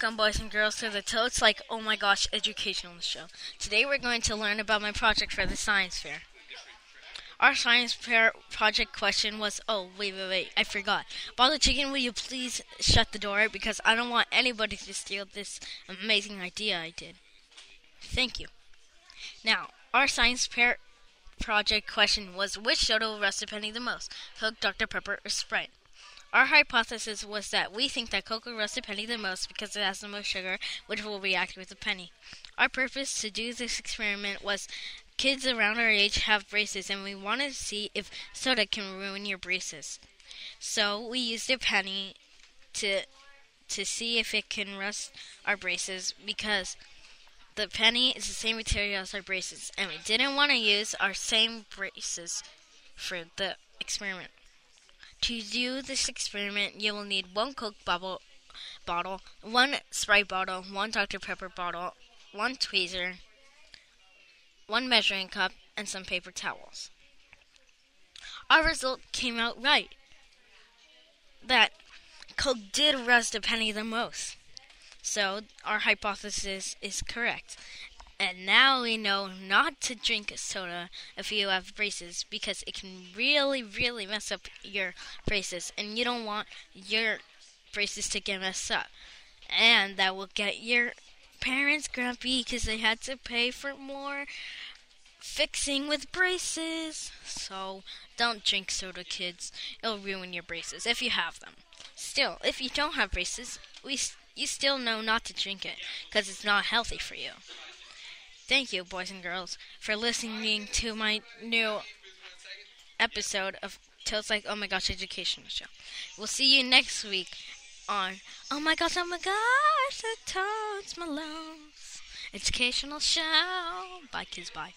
boys and girls, to the Totes Like Oh My Gosh educational show. Today we're going to learn about my project for the science fair. Our science fair project question was oh, wait, wait, wait, I forgot. Bottle Chicken, will you please shut the door because I don't want anybody to steal this amazing idea I did. Thank you. Now, our science fair project question was which soda will rust a penny the most? Coke, Dr. Pepper, or Sprite? Our hypothesis was that we think that Coke will rust a penny the most because it has the most sugar, which will react with a penny. Our purpose to do this experiment was kids around our age have braces, and we wanted to see if soda can ruin your braces. So we used a penny to to see if it can rust our braces because the penny is the same material as our braces, and we didn't want to use our same braces for the experiment. To do this experiment, you will need one Coke bubble bottle, one Sprite bottle, one Dr. Pepper bottle, one tweezer, one measuring cup, and some paper towels. Our result came out right. That Coke did rust a penny the most. So our hypothesis is correct. And now we know not to drink soda if you have braces because it can really, really mess up your braces, and you don't want your braces to get messed up. And that will get your parents grumpy because they had to pay for more fixing with braces. So don't drink soda, kids. It'll ruin your braces if you have them. Still, if you don't have braces, we you still know not to drink it because it's not healthy for you. Thank you, boys and girls, for listening to my new episode of Tales Like Oh My Gosh Educational Show. We'll see you next week on Oh My Gosh, Oh My Gosh, the Toads Malone's Educational Show. Bye, kids, bye.